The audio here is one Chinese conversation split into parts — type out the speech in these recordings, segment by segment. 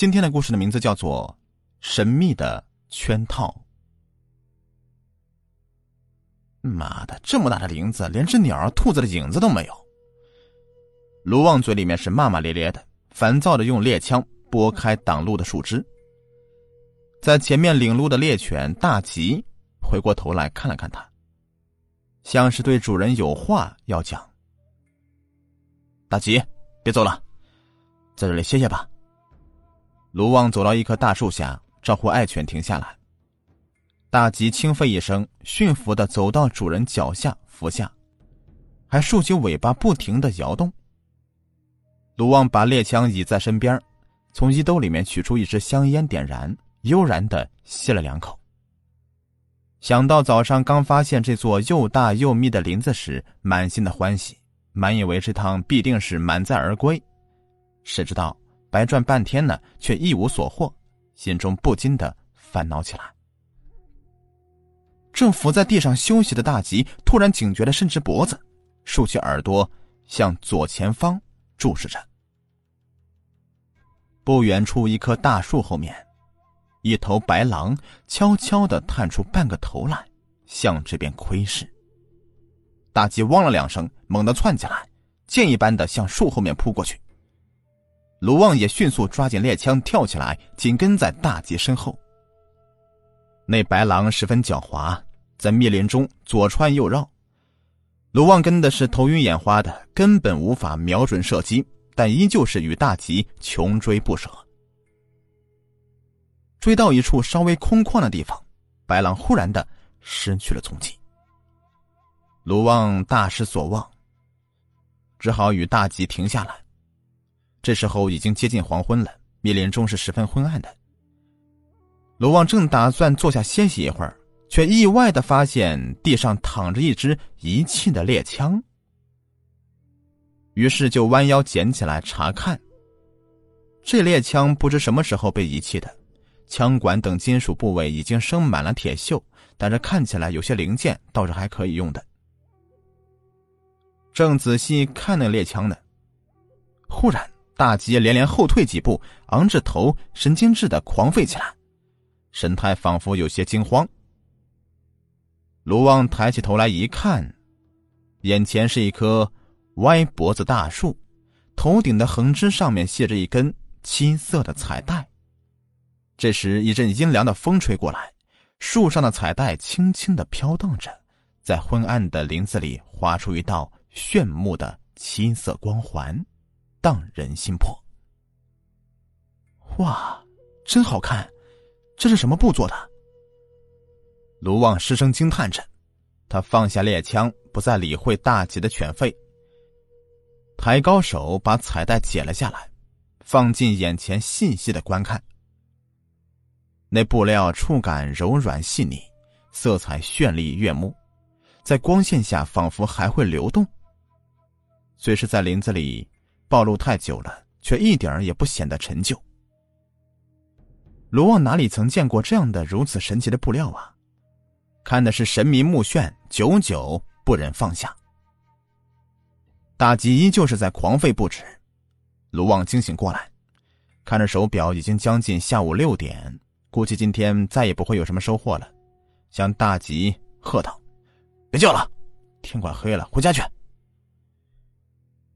今天的故事的名字叫做《神秘的圈套》。妈的，这么大的林子，连只鸟、兔子的影子都没有。卢旺嘴里面是骂骂咧咧的，烦躁的用猎枪拨开挡路的树枝。在前面领路的猎犬大吉回过头来看了看他，像是对主人有话要讲。大吉，别走了，在这里歇歇吧。卢旺走到一棵大树下，招呼爱犬停下来。大吉轻吠一声，驯服的走到主人脚下伏下，还竖起尾巴，不停的摇动。卢旺把猎枪倚在身边，从衣兜里面取出一支香烟，点燃，悠然的吸了两口。想到早上刚发现这座又大又密的林子时，满心的欢喜，满以为这趟必定是满载而归，谁知道白转半天呢，却一无所获，心中不禁的烦恼起来。正伏在地上休息的大吉突然警觉的伸直脖子，竖起耳朵向左前方注视着。不远处一棵大树后面，一头白狼悄悄的探出半个头来，向这边窥视。大吉汪了两声，猛地窜起来，箭一般的向树后面扑过去。卢旺也迅速抓紧猎枪，跳起来，紧跟在大吉身后。那白狼十分狡猾，在密林中左穿右绕，卢旺跟的是头晕眼花的，根本无法瞄准射击，但依旧是与大吉穷追不舍。追到一处稍微空旷的地方，白狼忽然的失去了踪迹。卢旺大失所望，只好与大吉停下来。这时候已经接近黄昏了，密林中是十分昏暗的。卢旺正打算坐下歇息一会儿，却意外的发现地上躺着一支遗弃的猎枪，于是就弯腰捡起来查看。这猎枪不知什么时候被遗弃的，枪管等金属部位已经生满了铁锈，但是看起来有些零件倒是还可以用的。正仔细看那猎枪呢，忽然大吉连连后退几步，昂着头，神经质的狂吠起来。神态仿佛有些惊慌。卢旺抬起头来一看，眼前是一棵歪脖子大树，头顶的横枝上面系着一根青色的彩带。这时，一阵阴凉的风吹过来，树上的彩带轻轻的飘荡着，在昏暗的林子里划出一道炫目的青色光环，荡人心魄。哇，真好看！这是什么布做的？卢旺失声惊叹着，他放下猎枪，不再理会大吉的犬吠，抬高手把彩带解了下来，放进眼前细细的观看。那布料触感柔软细腻，色彩绚丽悦目，在光线下仿佛还会流动。虽是在林子里暴露太久了，却一点也不显得陈旧。卢旺哪里曾见过这样的如此神奇的布料啊！看的是神迷目眩，久久不忍放下。大吉依旧是在狂吠不止。卢旺惊醒过来，看着手表，已经将近下午六点，估计今天再也不会有什么收获了。向大吉喝道：“别叫了，天快黑了，回家去。”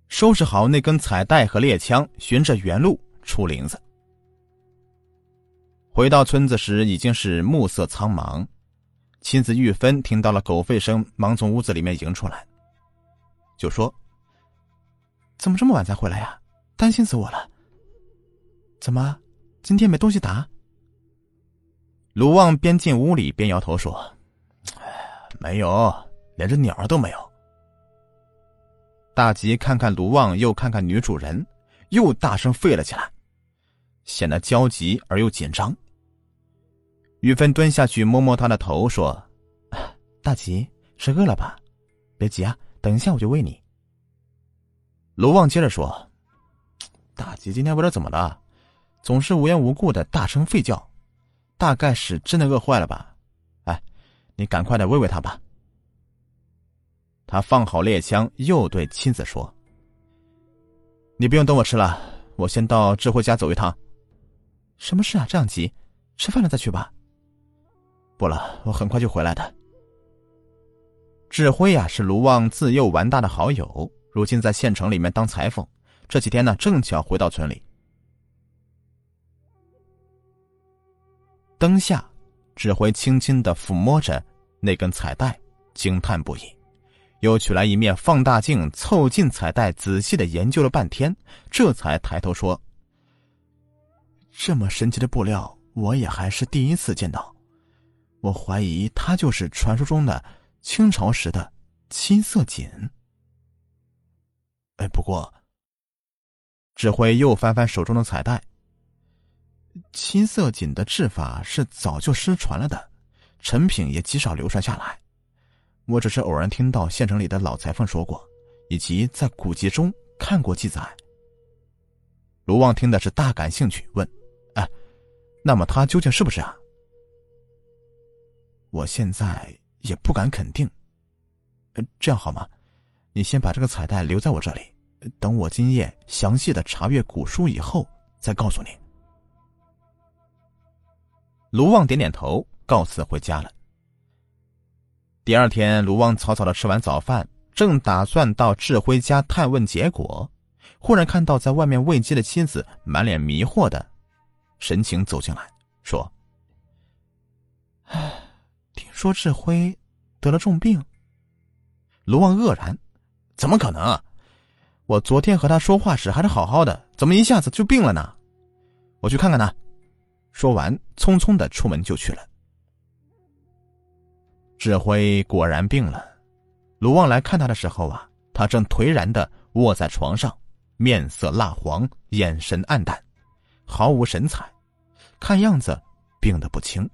收拾好那根彩带和猎枪，循着原路出林子。回到村子时，已经是暮色苍茫。妻子玉芬听到了狗吠声，忙从屋子里面迎出来，就说：“怎么这么晚才回来呀？担心死我了。怎么，今天没东西打？”卢旺边进屋里边摇头说：“没有，连只鸟都没有。”大吉看看卢旺，又看看女主人，又大声吠了起来，显得焦急而又紧张。玉芬蹲下去摸摸他的头，说：“大吉是饿了吧？别急啊，等一下我就喂你。”卢旺接着说：“大吉今天不知道怎么了，总是无缘无故的大声吠叫，大概是真的饿坏了吧？哎，你赶快的喂喂他吧。”他放好猎枪，又对妻子说：“你不用等我吃了，我先到智慧家走一趟。”什么事啊？这样急？吃饭了再去吧。不了，我很快就回来的。智慧呀，是卢旺自幼玩大的好友，如今在县城里面当裁缝，这几天呢，正巧回到村里。灯下，志辉轻轻的抚摸着那根彩带，惊叹不已，又取来一面放大镜，凑近彩带，仔细的研究了半天，这才抬头说：“这么神奇的布料，我也还是第一次见到。我怀疑它就是传说中的清朝时的七色锦。”哎，不过，志辉又翻翻手中的彩带。七色锦的制法是早就失传了的，成品也极少流传下来。我只是偶然听到县城里的老裁缝说过，以及在古籍中看过记载。卢旺听的是大感兴趣，问：“哎，那么他究竟是不是啊？”我现在也不敢肯定。这样好吗？你先把这个彩带留在我这里，等我今夜详细的查阅古书以后再告诉你。卢旺点点头，告辞回家了。第二天，卢旺草草的吃完早饭，正打算到志辉家探问结果，忽然看到在外面喂鸡的妻子满脸迷惑的神情走进来，说：“唉，听说志辉得了重病。”卢旺愕然：“怎么可能？我昨天和他说话时还是好好的，怎么一下子就病了呢？我去看看他。”说完，匆匆的出门就去了。志辉果然病了。卢旺来看他的时候啊，他正颓然的卧在床上，面色蜡黄，眼神暗淡，毫无神采，看样子病得不轻。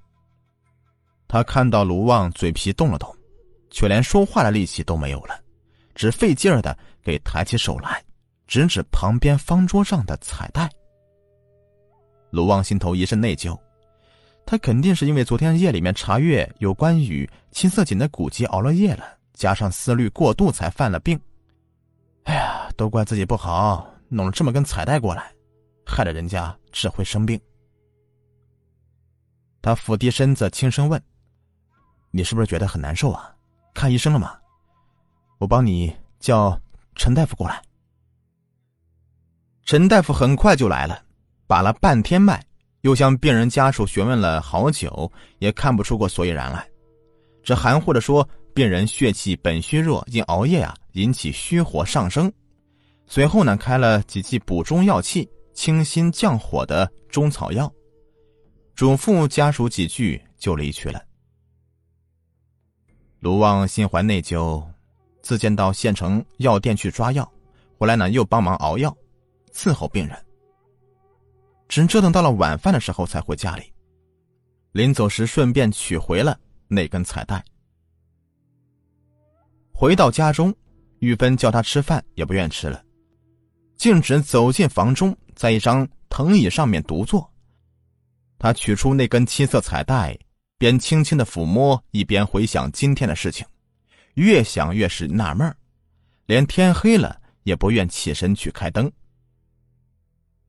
他看到卢旺嘴皮动了动，却连说话的力气都没有了，只费劲儿的给抬起手来，指指旁边方桌上的彩带。卢旺心头一阵内疚，他肯定是因为昨天夜里面查阅有关于青色锦的古籍熬了夜了，加上思虑过度才犯了病。哎呀，都怪自己不好，弄了这么根彩带过来，害得人家只会生病。他俯低身子轻声问：“你是不是觉得很难受啊？看医生了吗？我帮你叫陈大夫过来。”陈大夫很快就来了。把了半天脉，又向病人家属询问了好久，也看不出个所以然来，只含糊的说病人血气本虚弱，因熬夜啊引起虚火上升。随后呢，开了几剂补中药气、清心降火的中草药，嘱咐家属几句就离去了。卢旺心怀内疚，自荐到县城药店去抓药，回来呢又帮忙熬药，伺候病人。只折腾到了晚饭的时候才回家里，临走时顺便取回了那根彩带。回到家中，玉芬叫他吃饭也不愿吃了，径直走进房中，在一张藤椅上面独坐。他取出那根七色彩带，边轻轻的抚摸，一边回想今天的事情，越想越是纳闷连天黑了也不愿起身去开灯。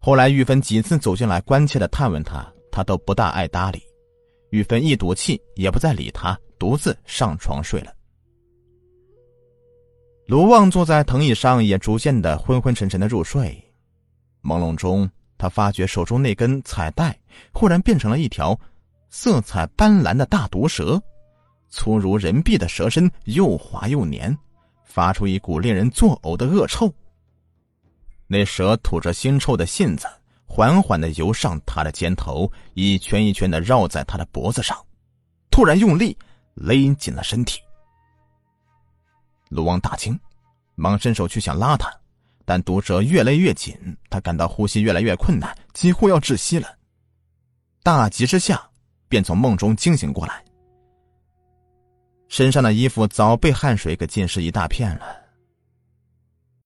后来，玉芬几次走进来，关切的探问他，他都不大爱搭理。玉芬一赌气，也不再理他，独自上床睡了。卢旺坐在藤椅上，也逐渐的昏昏沉沉的入睡。朦胧中，他发觉手中那根彩带忽然变成了一条色彩斑斓的大毒蛇，粗如人臂的蛇身，又滑又黏，发出一股令人作呕的恶臭。那蛇吐着腥臭的信子，缓缓的游上他的肩头，一圈一圈的绕在他的脖子上，突然用力勒紧了身体。卢旺大惊，忙伸手去想拉他，但毒蛇越勒越紧，他感到呼吸越来越困难，几乎要窒息了。大急之下，便从梦中惊醒过来，身上的衣服早被汗水给浸湿一大片了。